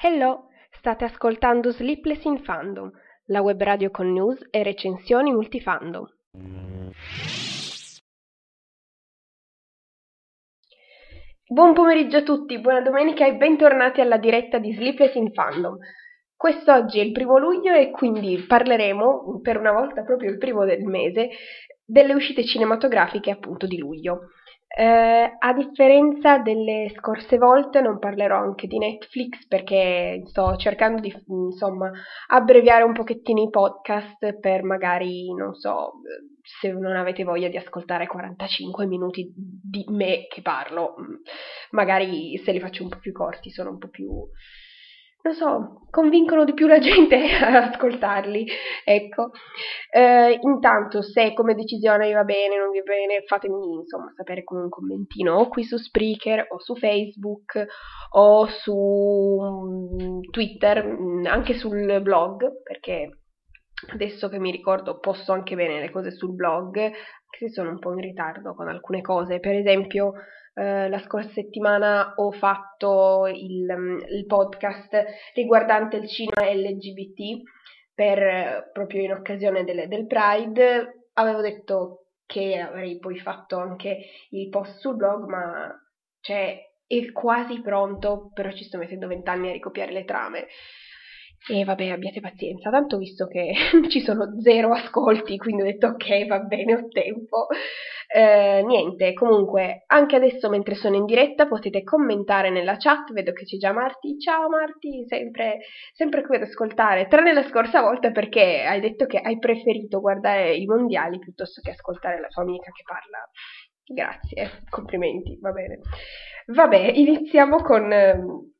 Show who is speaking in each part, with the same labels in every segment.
Speaker 1: Hello, state ascoltando Sleepless in Fandom, la web radio con news e recensioni multifandom. Buon pomeriggio a tutti, buona domenica e bentornati alla diretta di Sleepless in Fandom. Quest'oggi è il primo luglio e quindi parleremo, per una volta proprio il primo del mese, delle uscite cinematografiche appunto di luglio. Eh, a differenza delle scorse volte non parlerò anche di Netflix perché sto cercando di insomma abbreviare un pochettino i podcast per magari non so se non avete voglia di ascoltare 45 minuti di me che parlo magari se li faccio un po' più corti sono un po' più non so, convincono di più la gente ad ascoltarli, ecco. Eh, intanto, se come decisione vi va bene, non vi va bene, fatemi insomma sapere con un commentino o qui su Spreaker o su Facebook o su mm, Twitter, mm, anche sul blog, perché adesso che mi ricordo posto anche bene le cose sul blog, anche se sono un po' in ritardo con alcune cose, per esempio eh, la scorsa settimana ho fatto il, mm, il, podcast riguardante il cinema LGBT per, proprio in occasione del, del Pride. Avevo detto che avrei poi fatto anche il post sul blog, ma cioè, è quasi pronto, però ci sto mettendo vent'anni a ricopiare le trame. E vabbè, abbiate pazienza, tanto visto che ci sono zero ascolti, quindi ho detto ok, va bene, ho tempo. Eh, niente, comunque, anche adesso mentre sono in diretta potete commentare nella chat, vedo che c'è già Marti. Ciao Marti, sempre, sempre qui ad ascoltare, tranne la scorsa volta perché hai detto che hai preferito guardare i mondiali piuttosto che ascoltare la tua amica che parla. Grazie, complimenti, va bene. Vabbè, iniziamo con ehm,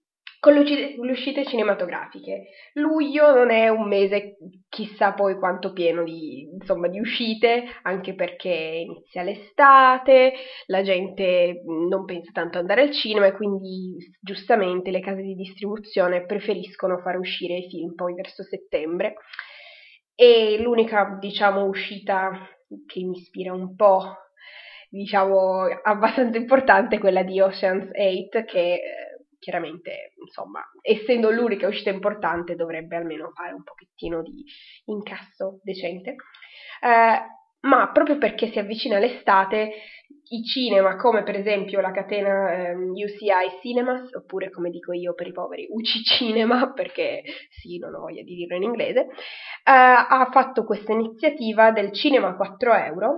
Speaker 1: con le uscite cinematografiche. Luglio non è un mese chissà poi quanto pieno di, insomma, di uscite, anche perché inizia l'estate, la gente non pensa tanto ad andare al cinema e quindi giustamente le case di distribuzione preferiscono far uscire i film poi verso settembre. E l'unica, diciamo, uscita che mi ispira un po', diciamo, abbastanza importante è quella di Ocean's 8 che chiaramente, insomma, essendo l'unica uscita importante, dovrebbe almeno fare un pochettino di incasso decente. Eh, ma proprio perché si avvicina l'estate, i cinema, come per esempio la catena eh, UCI Cinemas, oppure come dico io per i poveri UCI Cinema, perché sì, non ho voglia di dirlo in inglese, eh, ha fatto questa iniziativa del cinema a 4 euro,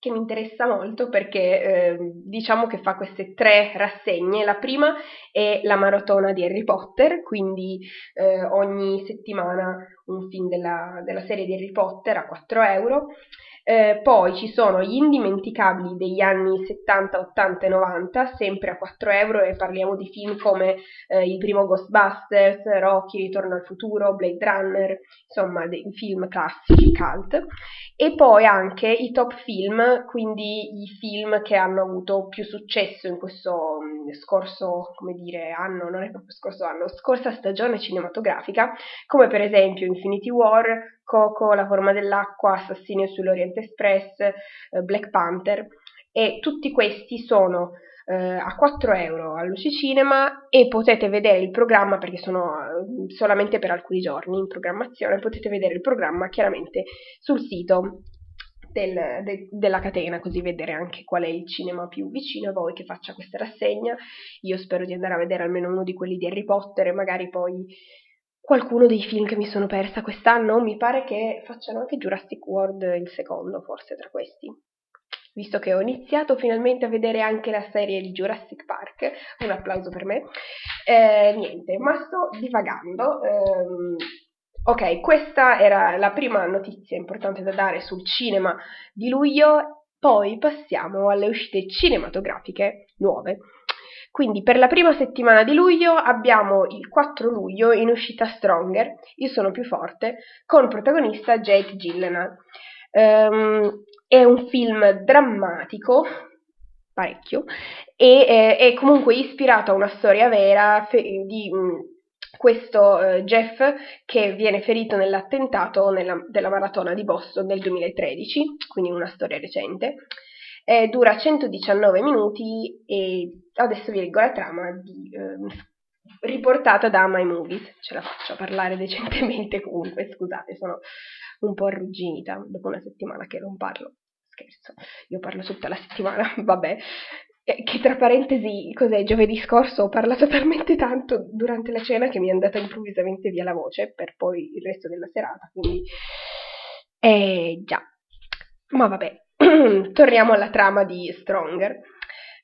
Speaker 1: che mi interessa molto perché eh, diciamo che fa queste tre rassegne. La prima è la maratona di Harry Potter, quindi eh, ogni settimana un film della, della, serie di Harry Potter a 4 euro. Eh, poi ci sono gli indimenticabili degli anni 70, 80 e 90, sempre a 4 euro, e parliamo di film come eh, il primo Ghostbusters, Rocky, Ritorno al futuro, Blade Runner, insomma, dei film classici, cult. E poi anche i top film, quindi i film che hanno avuto più successo in questo mh, mm, scorso, come dire, anno, non è proprio scorso anno, scorsa stagione cinematografica, come per esempio Infinity War, Coco, La forma dell'acqua, Assassinio sull'Orient Express, eh, Black Panther e tutti questi sono eh, a 4 euro all'Uci Cinema e potete vedere il programma perché sono eh, solamente per alcuni giorni in programmazione, potete vedere il programma chiaramente sul sito del, de, della catena, così vedere anche qual è il cinema più vicino a voi che faccia questa rassegna. Io spero di andare a vedere almeno uno di quelli di Harry Potter e magari poi qualcuno dei film che mi sono persa quest'anno. Mi pare che facciano anche Jurassic World il secondo, forse tra questi. Visto che ho iniziato finalmente a vedere anche la serie di Jurassic Park, un applauso per me. Eh, niente, ma sto divagando. Eh, ok, questa era la prima notizia importante da dare sul cinema di luglio. Poi passiamo alle uscite cinematografiche nuove. Quindi per la prima settimana di luglio abbiamo il 4 luglio in uscita Stronger, Io sono più forte, con protagonista Jake Gyllenhaal. Um, è un film drammatico, parecchio, e eh, è comunque ispirato a una storia vera fe- di um, questo uh, Jeff che viene ferito nell'attentato nella, della maratona di Boston nel 2013, quindi una storia recente. Eh, dura 119 minuti e adesso vi leggo la trama di, eh, riportata da My Movies. Ce la faccio parlare decentemente comunque, scusate, sono un po' arrugginita dopo una settimana che non parlo. Scherzo, io parlo tutta la settimana, vabbè. Eh, che tra parentesi, cos'è, giovedì scorso ho parlato talmente tanto durante la cena che mi è andata improvvisamente via la voce per poi il resto della serata, quindi... Eh già, ma vabbè, torniamo alla trama di Stronger.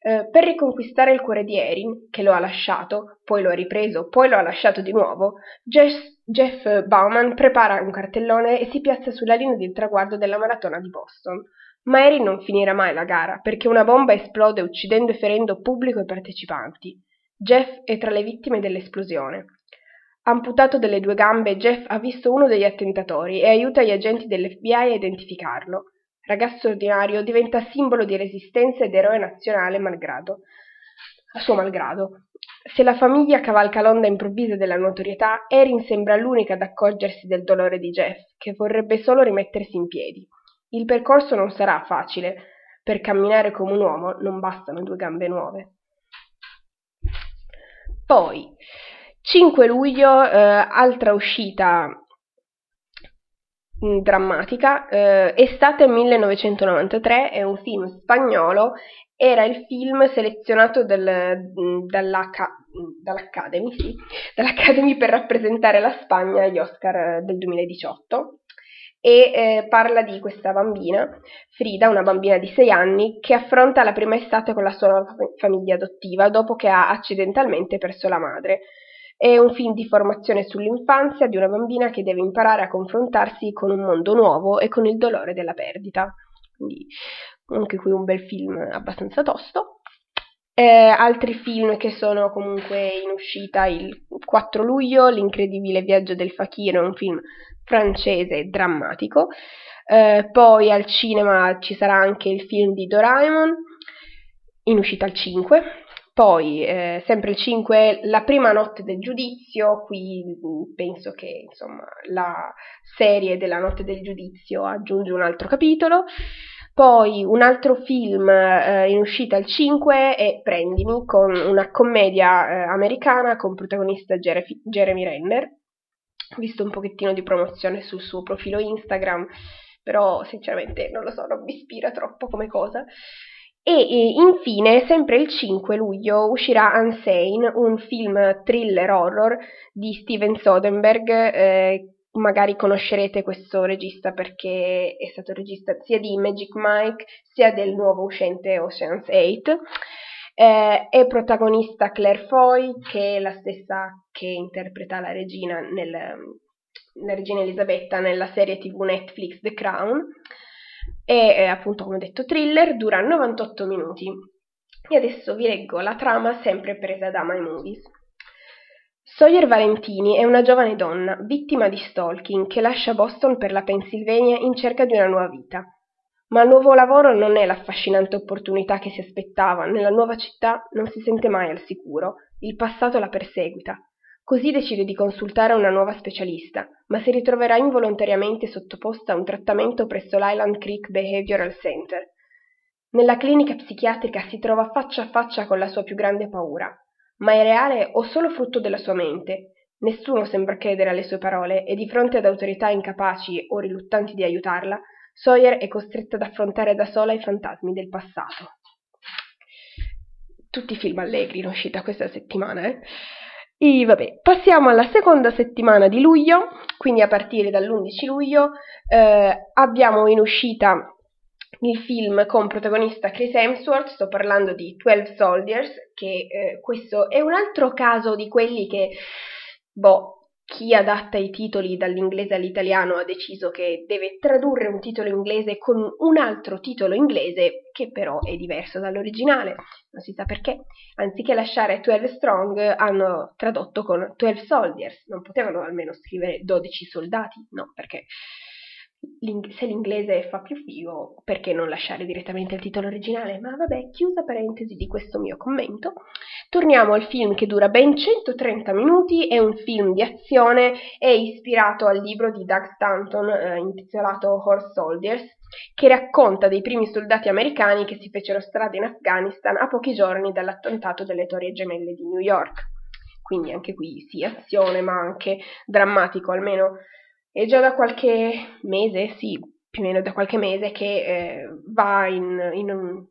Speaker 1: Eh, per riconquistare il cuore di Erin, che lo ha lasciato, poi lo ha ripreso, poi lo ha lasciato di nuovo, Jeff, Jeff Bauman prepara un cartellone e si piazza sulla linea di traguardo della maratona di Boston. Ma Erin non finirà mai la gara, perché una bomba esplode uccidendo e ferendo pubblico e partecipanti. Jeff è tra le vittime dell'esplosione. Amputato delle due gambe, Jeff ha visto uno degli attentatori e aiuta gli agenti dell'FBI a identificarlo. Ragazzo ordinario, diventa simbolo di resistenza ed eroe nazionale malgrado. A suo malgrado. Se la famiglia cavalca l'onda improvvisa della notorietà, Erin sembra l'unica ad accorgersi del dolore di Jeff, che vorrebbe solo rimettersi in piedi. Il percorso non sarà facile. Per camminare come un uomo non bastano due gambe nuove. Poi, 5 luglio, eh, altra uscita drammatica, eh, Estate 1993, è un film spagnolo, era il film selezionato del, mm, dall'Academy, sì, dall'Academy per rappresentare la Spagna agli Oscar del 2018 e eh, parla di questa bambina, Frida, una bambina di 6 anni, che affronta la prima estate con la sua famiglia adottiva dopo che ha accidentalmente perso la madre. È un film di formazione sull'infanzia di una bambina che deve imparare a confrontarsi con un mondo nuovo e con il dolore della perdita. Quindi anche qui un bel film abbastanza tosto. Eh, altri film che sono comunque in uscita il 4 luglio, L'incredibile viaggio del fakiro è un film francese drammatico. Eh, poi al cinema ci sarà anche il film di Doraemon, in uscita il 5. Poi, eh, sempre il 5, La prima notte del giudizio, qui mm, penso che insomma, la serie della notte del giudizio aggiunge un altro capitolo. Poi un altro film eh, in uscita il 5 è Prendimi, con una commedia eh, americana con protagonista Jeremy, Jeremy Renner. Ho visto un pochettino di promozione sul suo profilo Instagram, però sinceramente non lo so, non mi ispira troppo come cosa. E, e infine, sempre il 5 luglio, uscirà Unsane, un film thriller horror di Steven Soderbergh, eh, magari conoscerete questo regista perché è stato regista sia di Magic Mike sia del nuovo uscente Ocean's 8. Eh, è protagonista Claire Foy, che è la stessa che interpreta la regina, nel, la regina Elisabetta nella serie tv Netflix The Crown. E appunto, come detto, thriller, dura 98 minuti. E adesso vi leggo la trama sempre presa da My Movies. Sawyer Valentini è una giovane donna, vittima di stalking, che lascia Boston per la Pennsylvania in cerca di una nuova vita. Ma il nuovo lavoro non è l'affascinante opportunità che si aspettava, nella nuova città non si sente mai al sicuro, il passato la perseguita. Così decide di consultare una nuova specialista, ma si ritroverà involontariamente sottoposta a un trattamento presso l'Island Creek Behavioral Center. Nella clinica psichiatrica si trova faccia a faccia con la sua più grande paura, ma è reale o solo frutto della sua mente? Nessuno sembra credere alle sue parole e di fronte ad autorità incapaci o riluttanti di aiutarla, Sawyer è costretta ad affrontare da sola i fantasmi del passato. Tutti i film allegri in uscita questa settimana, eh? E vabbè, passiamo alla seconda settimana di luglio, quindi a partire dall'11 luglio eh, abbiamo in uscita il film con protagonista Chris Hemsworth, sto parlando di 12 Soldiers, che eh, questo è un altro caso di quelli che, boh, chi adatta i titoli dall'inglese all'italiano ha deciso che deve tradurre un titolo inglese con un altro titolo inglese che però è diverso dall'originale, non si sa perché. Anziché lasciare 12 Strong hanno tradotto con 12 Soldiers, non potevano almeno scrivere 12 soldati, no, perché se l'inglese fa più figo, perché non lasciare direttamente il titolo originale? Ma vabbè, chiusa parentesi di questo mio commento. Torniamo al film che dura ben 130 minuti, è un film di azione, è ispirato al libro di Doug Stanton eh, intitolato Horse Soldiers. che racconta dei primi soldati americani che si fecero strada in Afghanistan a pochi giorni dall'attentato delle Torri Gemelle di New York. Quindi anche qui sì, azione, ma anche drammatico, almeno è già da qualche mese, sì, più o meno da qualche mese che eh, va in, in un,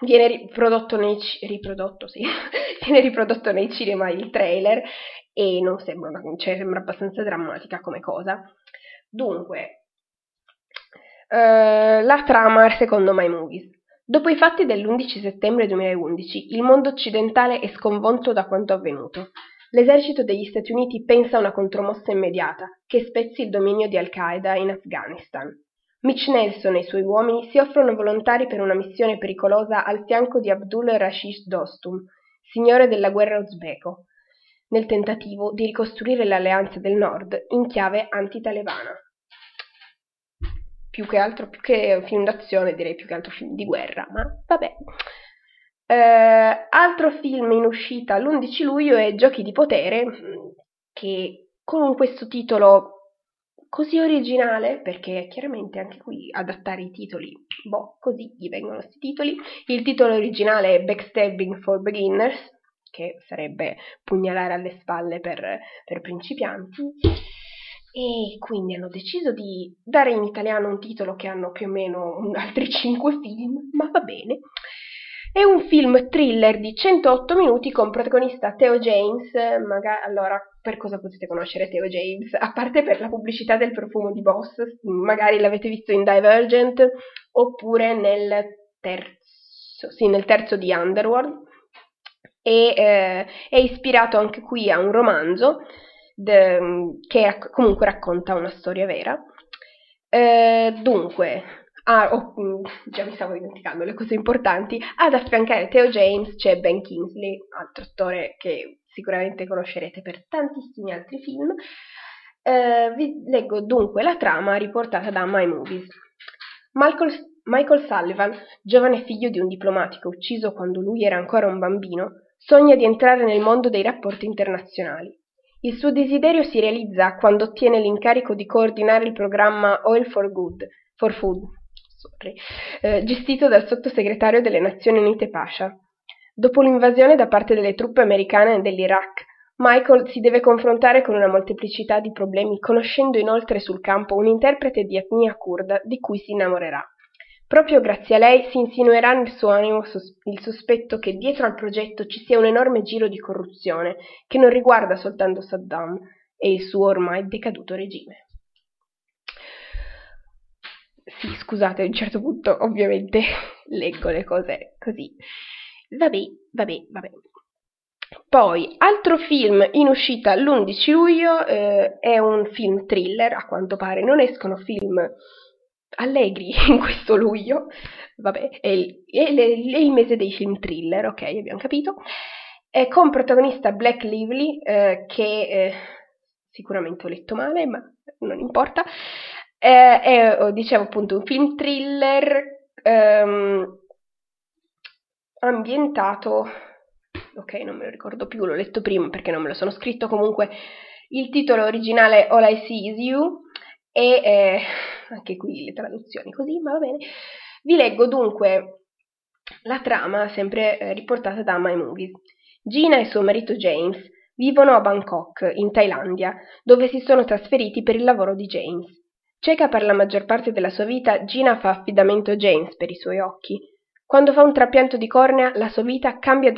Speaker 1: viene riprodotto nei, riprodotto, sì, viene riprodotto nei cinema il trailer e non sembra, cioè, sembra abbastanza drammatica come cosa. Dunque, eh, la trama secondo My Movies. Dopo i fatti dell'11 settembre 2011, il mondo occidentale è sconvolto da quanto avvenuto. L'esercito degli Stati Uniti pensa a una contromossa immediata che spezzi il dominio di Al-Qaeda in Afghanistan. Mitch Nelson e i suoi uomini si offrono volontari per una missione pericolosa al fianco di Abdul Rashid Dostum, signore della guerra uzbeko, nel tentativo di ricostruire l'alleanza del nord in chiave anti-talebana. Più che altro, più che film d'azione, direi più che altro film di guerra, ma vabbè. Eh, altro film in uscita l'11 luglio è Giochi di potere, che con questo titolo così originale, perché chiaramente anche qui adattare i titoli, boh, così gli vengono questi titoli. Il titolo originale è Backstabbing for Beginners, che sarebbe pugnalare alle spalle per, per principianti. E quindi hanno deciso di dare in italiano un titolo che hanno più o meno altri 5 film, ma va bene. È un film thriller di 108 minuti con protagonista Theo James. Magari, allora, per cosa potete conoscere Theo James? A parte per la pubblicità del profumo di Boss, magari l'avete visto in Divergent, oppure nel terzo, sì, nel terzo di Underworld. E, eh, è ispirato anche qui a un romanzo de, che comunque racconta una storia vera. Eh, dunque, Ah, oh, già mi stavo dimenticando le cose importanti. Ad affiancare Theo James c'è Ben Kingsley, altro attore che sicuramente conoscerete per tantissimi altri film. Eh, vi leggo dunque la trama riportata da My Movies. Michael, Michael Sullivan, giovane figlio di un diplomatico ucciso quando lui era ancora un bambino, sogna di entrare nel mondo dei rapporti internazionali. Il suo desiderio si realizza quando ottiene l'incarico di coordinare il programma Oil for Good, for Food, sorry, eh, gestito dal sottosegretario delle Nazioni Unite Pasha. Dopo l'invasione da parte delle truppe americane dell'Iraq, Michael si deve confrontare con una molteplicità di problemi, conoscendo inoltre sul campo un interprete di etnia kurda di cui si innamorerà. Proprio grazie a lei si insinuerà nel suo animo il sospetto che dietro al progetto ci sia un enorme giro di corruzione che non riguarda soltanto Saddam e il suo ormai decaduto regime. Sì, scusate, a un certo punto ovviamente leggo le cose così. Vabbè, vabbè, vabbè. Poi, altro film in uscita l'11 luglio eh, è un film thriller, a quanto pare non escono film allegri in questo luglio, vabbè, è il, è, è il mese dei film thriller, ok, abbiamo capito, è con protagonista Black Lively, eh, che eh, sicuramente ho letto male, ma non importa, eh, è, oh, dicevo appunto, un film thriller ehm, ambientato, ok, non me lo ricordo più, l'ho letto prima perché non me lo sono scritto, comunque il titolo originale All I See Is You e eh, anche qui le traduzioni così, ma va bene. Vi leggo dunque la trama sempre eh, riportata da My Movies. Gina e suo marito James vivono a Bangkok, in Thailandia, dove si sono trasferiti per il lavoro di James. Cieca per la maggior parte della sua vita, Gina fa affidamento a James per i suoi occhi. Quando fa un trapianto di cornea, la sua vita cambia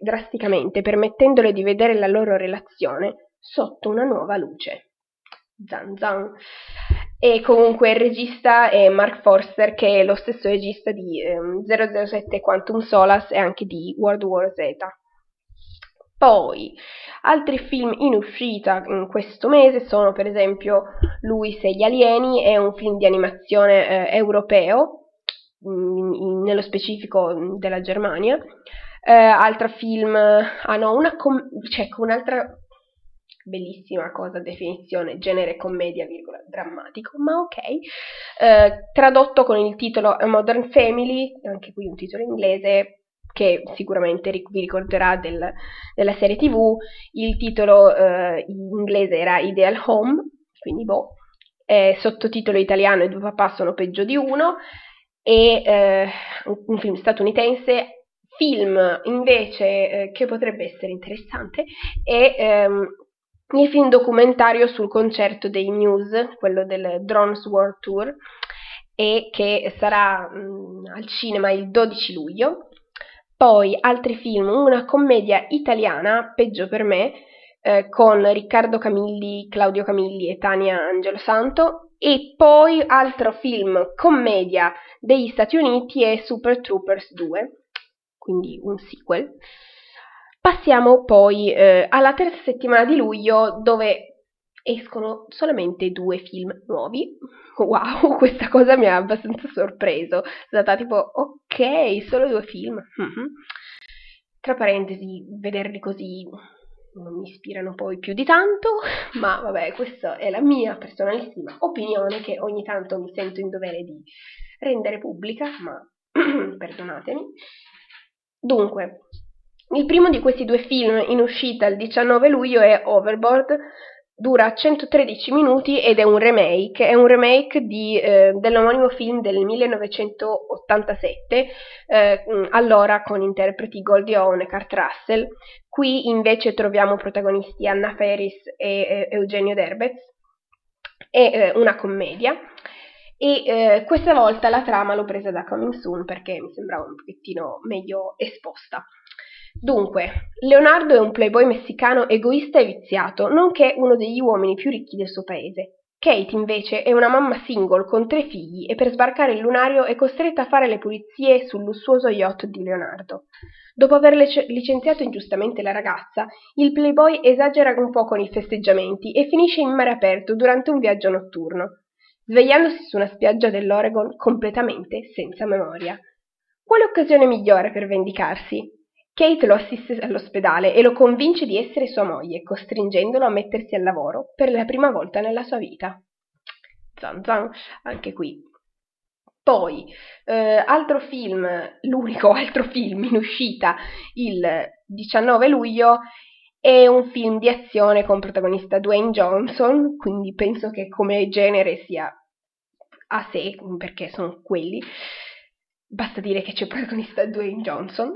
Speaker 1: drasticamente, permettendole di vedere la loro relazione sotto una nuova luce. Zan zan. E comunque il regista è Mark Forster, che è lo stesso regista di ehm, 007 Quantum Solace e anche di World War Z. Poi, altri film in uscita in questo mese sono per esempio Luis e gli alieni, è un film di animazione eh, europeo, in, in, nello specifico della Germania. Eh, altro film, ah no, una com- cioè, un'altra bellissima cosa, definizione, genere commedia, virgola, drammatico, ma ok, eh, tradotto con il titolo A Modern Family, anche qui un titolo inglese, che sicuramente vi ricorderà del, della serie tv, il titolo eh, in inglese era Ideal Home, quindi boh, eh, sottotitolo italiano I due papà sono peggio di uno, e eh, un film statunitense, film invece eh, che potrebbe essere interessante è ehm, il film documentario sul concerto dei Muse, quello del Drones World Tour, e che sarà mh, mm, al cinema il 12 luglio. Poi altri film, una commedia italiana, peggio per me, eh, con Riccardo Camilli, Claudio Camilli e Tania Angelo Santo, e poi altro film commedia degli Stati Uniti è Super Troopers 2, quindi un sequel. Passiamo poi eh, alla terza settimana di luglio dove escono solamente due film nuovi. Wow, questa cosa mi ha abbastanza sorpreso. È stata tipo, ok, solo due film. Mm-hmm. Tra parentesi, vederli così non mi ispirano poi più di tanto, ma vabbè, questa è la mia personalissima opinione che ogni tanto mi sento in dovere di rendere pubblica, ma perdonatemi. Dunque, il primo di questi due film in uscita il 19 luglio è Overboard, dura 113 minuti ed è un remake, è un remake di, eh, dell'omonimo film del 1987, eh, allora con interpreti Goldie Hawn e Kurt Russell. Qui invece troviamo protagonisti Anna Ferris e eh, Eugenio Derbez, è una commedia. E eh, questa volta la trama l'ho presa da Coming Soon perché mi sembrava un pochettino meglio esposta. Dunque, Leonardo è un playboy messicano egoista e viziato, nonché uno degli uomini più ricchi del suo paese. Kate, invece, è una mamma single con tre figli e per sbarcare il lunario è costretta a fare le pulizie sul lussuoso yacht di Leonardo. Dopo aver licenziato ingiustamente la ragazza, il playboy esagera un po' con i festeggiamenti e finisce in mare aperto durante un viaggio notturno, svegliandosi su una spiaggia dell'Oregon completamente senza memoria. Quale occasione migliore per vendicarsi? Kate lo assiste all'ospedale e lo convince di essere sua moglie, costringendolo a mettersi al lavoro per la prima volta nella sua vita. Zan zan, anche qui. Poi, eh, altro film, l'unico altro film in uscita il 19 luglio è un film di azione con protagonista Dwayne Johnson, quindi penso che come genere sia a sé, perché sono quelli. Basta dire che c'è protagonista Dwayne Johnson.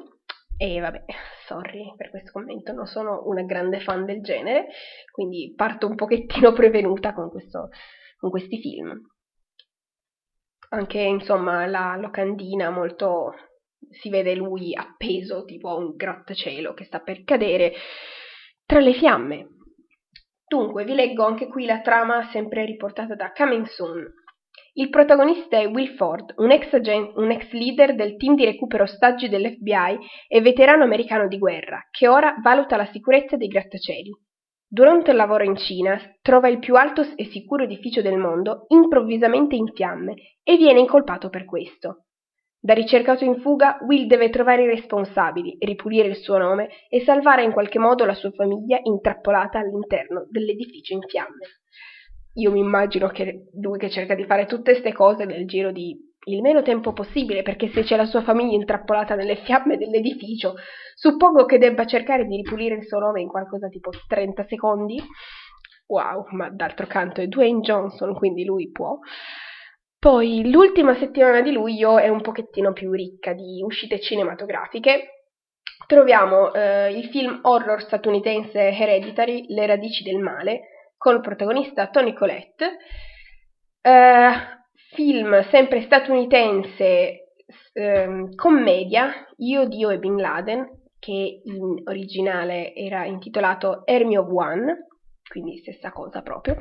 Speaker 1: E vabbè, sorry per questo commento, non sono una grande fan del genere, quindi parto un pochettino prevenuta con, questo, con questi film. Anche, insomma, la locandina molto... si vede lui appeso tipo a un grattacielo che sta per cadere tra le fiamme. Dunque, vi leggo anche qui la trama sempre riportata da Coming Soon. Il protagonista è Will Ford, un ex, agent, un ex leader del team di recupero ostaggi dell'FBI e veterano americano di guerra, che ora valuta la sicurezza dei grattacieli. Durante il lavoro in Cina trova il più alto e sicuro edificio del mondo improvvisamente in fiamme e viene incolpato per questo. Da ricercato in fuga, Will deve trovare i responsabili, ripulire il suo nome e salvare in qualche modo la sua famiglia intrappolata all'interno dell'edificio in fiamme io mi immagino che lui che cerca di fare tutte queste cose nel giro di il meno tempo possibile, perché se c'è la sua famiglia intrappolata nelle fiamme dell'edificio, suppongo che debba cercare di ripulire il suo nome in qualcosa tipo 30 secondi. Wow, ma d'altro canto è Dwayne Johnson, quindi lui può. Poi l'ultima settimana di luglio è un pochettino più ricca di uscite cinematografiche. Troviamo eh, il film horror statunitense Hereditary, Le radici del male, col protagonista Tony Collette, eh, film sempre statunitense, eh, commedia, Io, Dio e Bin Laden, che in originale era intitolato of One, quindi stessa cosa proprio.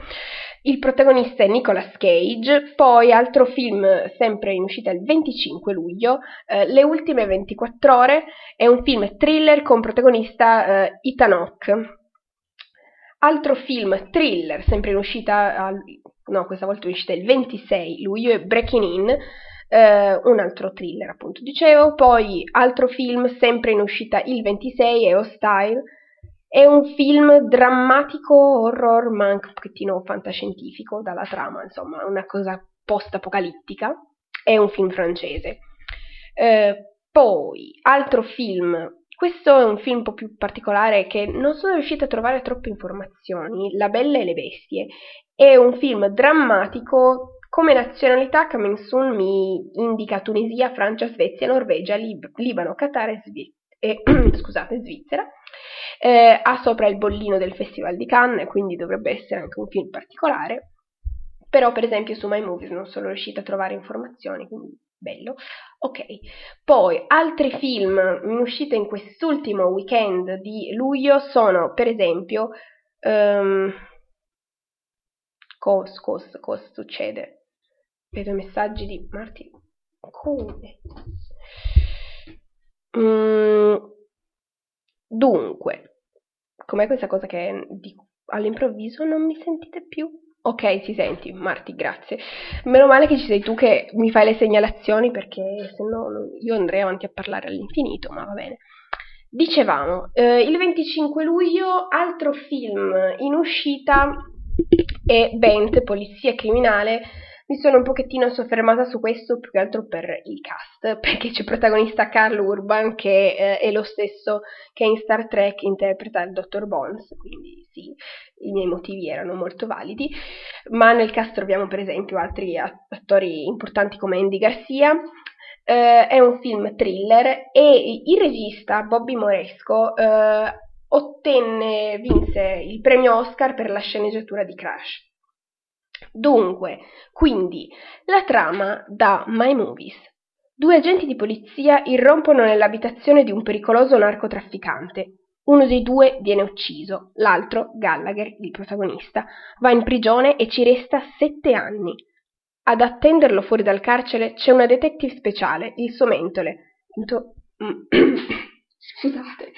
Speaker 1: Il protagonista è Nicolas Cage, poi altro film sempre in uscita il 25 luglio, eh, Le ultime 24 ore, è un film thriller con protagonista eh, Ethan Hawke. Altro film thriller, sempre in uscita, al, no, questa volta in uscita il 26 luglio, è Breaking In, eh, un altro thriller, appunto, dicevo. Poi altro film, sempre in uscita il 26, è Hostile. È un film drammatico, horror, ma anche un pochettino fantascientifico dalla trama, insomma, una cosa post-apocalittica. È un film francese. Eh, poi, altro film questo è un film un po' più particolare che non sono riuscita a trovare troppe informazioni, La Bella e le Bestie. è un film drammatico come nazionalità Soon mi indica Tunisia, Francia, Svezia, Norvegia, Lib- Libano, Qatar e, Svi- e scusate, Svizzera. Eh, ha sopra il bollino del Festival di Cannes, quindi dovrebbe essere anche un film particolare. Però, per esempio, su My Movies non sono riuscita a trovare informazioni, quindi bello. Ok, poi altri film in uscita in quest'ultimo weekend di luglio sono, per esempio, um, cos, cos, cos succede? Vedo messaggi di Marti. Come? Mm, dunque, com'è questa cosa che dico all'improvviso non mi sentite più? Ok, si senti, Marti, grazie. Meno male che ci sei tu che mi fai le segnalazioni perché se no io andrei avanti a parlare all'infinito, ma va bene. Dicevamo, eh, il 25 luglio altro film in uscita è Bent, Polizia Criminale, mi sono un pochettino soffermata su questo più che altro per il cast, perché c'è protagonista Carl Urban che eh, è lo stesso che in Star Trek interpreta il Dottor Bones, quindi sì, i miei motivi erano molto validi, ma nel cast troviamo per esempio altri attori importanti come Andy Garcia, eh, è un film thriller e il regista Bobby Moresco eh, ottenne, vinse il premio Oscar per la sceneggiatura di Crash. Dunque, quindi, la trama da My Movies. Due agenti di polizia irrompono nell'abitazione di un pericoloso narcotrafficante. Uno dei due viene ucciso, l'altro, Gallagher, il protagonista, va in prigione e ci resta sette anni. Ad attenderlo fuori dal carcere c'è una detective speciale, il suo mentole. Into... Scusate,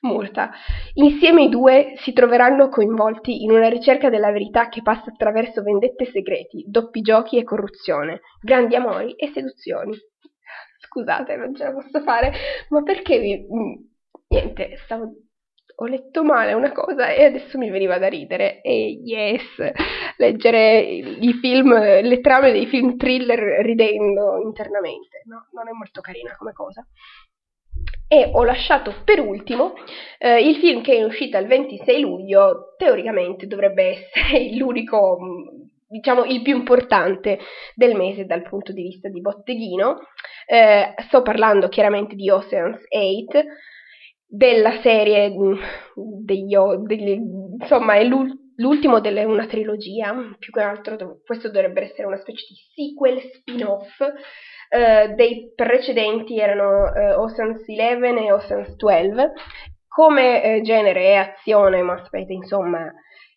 Speaker 1: molta. Insieme i due si troveranno coinvolti in una ricerca della verità che passa attraverso vendette segreti, doppi giochi e corruzione, grandi amori e seduzioni. Scusate, non ce la posso fare, ma perché vi... Niente, stavo... Ho letto male una cosa e adesso mi veniva da ridere. E yes, leggere i film, le trame dei film thriller ridendo internamente. No, non è molto carina come cosa e ho lasciato per ultimo eh, il film che è uscito il 26 luglio, teoricamente dovrebbe essere l'unico, mm, diciamo il più importante del mese dal punto di vista di botteghino. Eh, sto parlando chiaramente di Ocean's 8, della serie mm, degli, degli insomma è l'ultimo delle una trilogia, più che altro questo dovrebbe essere una specie di sequel spin-off eh, dei precedenti erano eh, Ocean's 11 e Ocean's 12. Come eh, genere è azione, ma sapete, insomma,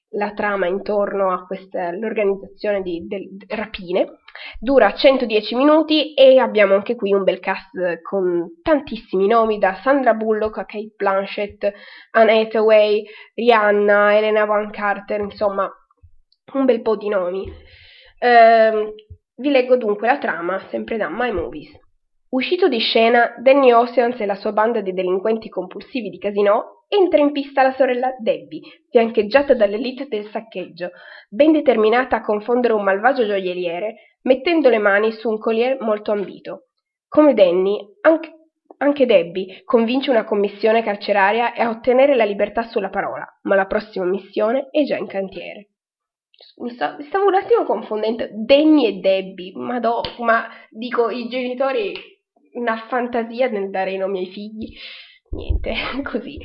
Speaker 1: la trama intorno a questa, l'organizzazione di, di rapine. Dura 110 minuti e abbiamo anche qui un bel cast con tantissimi nomi, da Sandra Bullock a Kate Blanchett, Anne Hathaway, Rihanna, Elena Van Carter, insomma, un bel po' di nomi. Eh, vi leggo dunque la trama, sempre da My Movies. Uscito di scena, Danny Oceans e la sua banda di delinquenti compulsivi di casino entra in pista la sorella Debbie, fiancheggiata dall'elite del saccheggio, ben determinata a confondere un malvagio gioielliere, mettendo le mani su un collier molto ambito. Come Danny, anche, anche Debbie convince una commissione carceraria a ottenere la libertà sulla parola, ma la prossima missione è già in cantiere mi, sta, mi stavo un attimo confondendo Degni e Debbie, Madò, ma dico i genitori una fantasia nel dare i nomi ai figli, niente, così.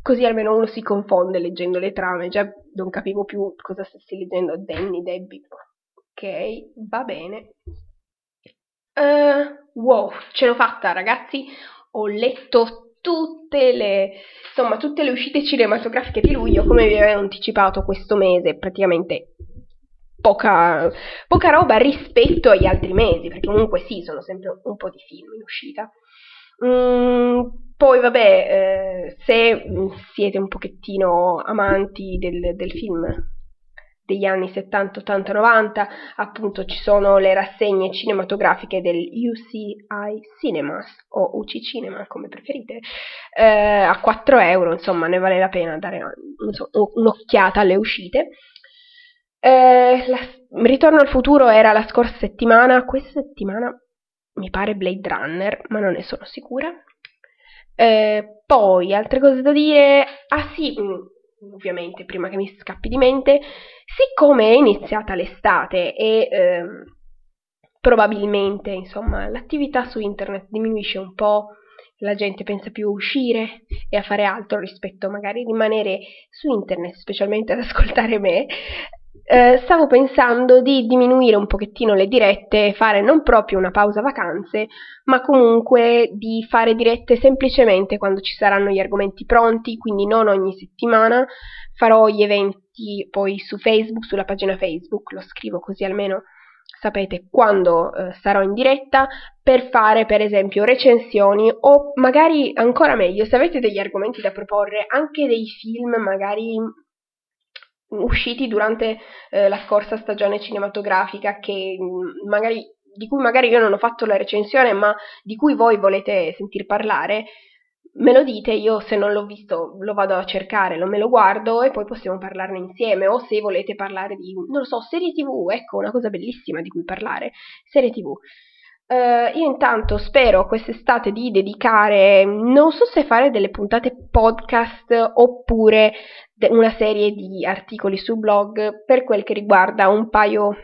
Speaker 1: Così almeno uno si confonde leggendo le trame, già non capivo più cosa stessi leggendo, Danny, Debbie. Ok, va bene. Uh, wow, ce l'ho fatta ragazzi, ho letto tutte le, insomma, tutte le uscite cinematografiche di luglio, come vi avevo anticipato questo mese, praticamente poca, poca roba rispetto agli altri mesi, perché comunque sì, sono sempre un po' di film in uscita. Mm, poi vabbè, eh, se siete un pochettino amanti del, del film degli anni 70, 80, 90, appunto ci sono le rassegne cinematografiche del UCI Cinemas o UC Cinema, come preferite, eh, a 4 euro, insomma ne vale la pena dare so, un'occhiata alle uscite. Eh, la, Ritorno al futuro era la scorsa settimana, questa settimana mi pare Blade Runner, ma non ne sono sicura. Eh, poi, altre cose da dire? Ah sì, mm, ovviamente prima che mi scappi di mente, siccome è iniziata l'estate e ehm, probabilmente insomma l'attività su internet diminuisce un po', la gente pensa più a uscire e a fare altro rispetto magari a rimanere su internet, specialmente ad ascoltare me, eh, stavo pensando di diminuire un pochettino le dirette, fare non proprio una pausa vacanze, ma comunque di fare dirette semplicemente quando ci saranno gli argomenti pronti, quindi non ogni settimana. Farò gli eventi poi su Facebook, sulla pagina Facebook, lo scrivo così almeno sapete quando eh, sarò in diretta per fare per esempio recensioni o magari ancora meglio se avete degli argomenti da proporre anche dei film magari usciti durante eh, la scorsa stagione cinematografica che mm, magari, di cui magari io non ho fatto la recensione ma di cui voi volete sentir parlare, me lo dite, io se non l'ho visto lo vado a cercare, lo me lo guardo e poi possiamo parlarne insieme o se volete parlare di, non lo so, serie tv, ecco una cosa bellissima di cui parlare, serie tv. Uh, io intanto spero quest'estate di dedicare, non so se fare delle puntate podcast oppure de- una serie di articoli sul blog per quel che riguarda un paio,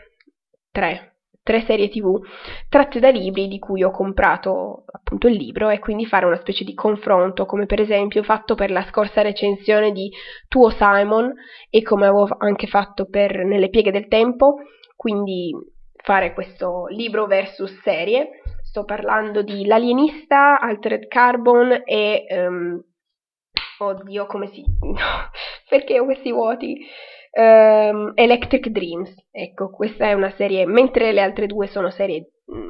Speaker 1: tre, tre serie tv tratte da libri di cui ho comprato appunto il libro e quindi fare una specie di confronto come per esempio fatto per la scorsa recensione di Tuo Simon e come avevo anche fatto per Nelle pieghe del tempo, quindi fare questo libro versus serie. Sto parlando di L'alienista, Altered Carbon e... Um, oddio, come si... No, perché ho questi vuoti? Um, Electric Dreams. Ecco, questa è una serie, mentre le altre due sono serie mm,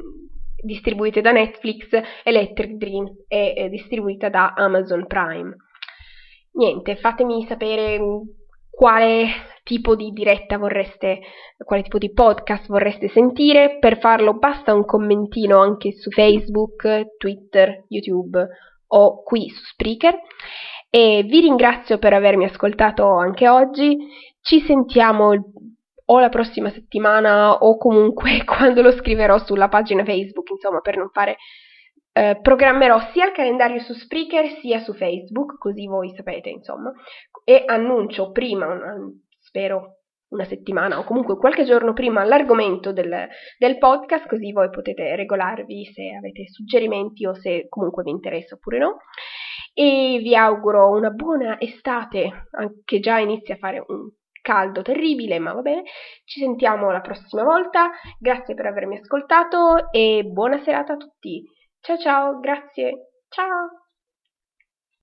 Speaker 1: distribuite da Netflix, Electric Dreams è, è distribuita da Amazon Prime. Niente, fatemi sapere mm, quale tipo di diretta vorreste, quale tipo di podcast vorreste sentire. Per farlo basta un commentino anche su Facebook, Twitter, YouTube o qui su Spreaker. E vi ringrazio per avermi ascoltato anche oggi. Ci sentiamo o la prossima settimana o comunque quando lo scriverò sulla pagina Facebook, insomma, per non fare eh, programmerò sia il calendario su Spreaker sia su Facebook, così voi sapete, insomma, e annuncio prima, spero una settimana o comunque qualche giorno prima l'argomento del, del, podcast, così voi potete regolarvi se avete suggerimenti o se comunque vi interessa oppure no. E vi auguro una buona estate, anche già inizia a fare un caldo terribile, ma va bene. Ci sentiamo la prossima volta. Grazie per avermi ascoltato e buona serata a tutti. Ciao ciao, grazie. Ciao.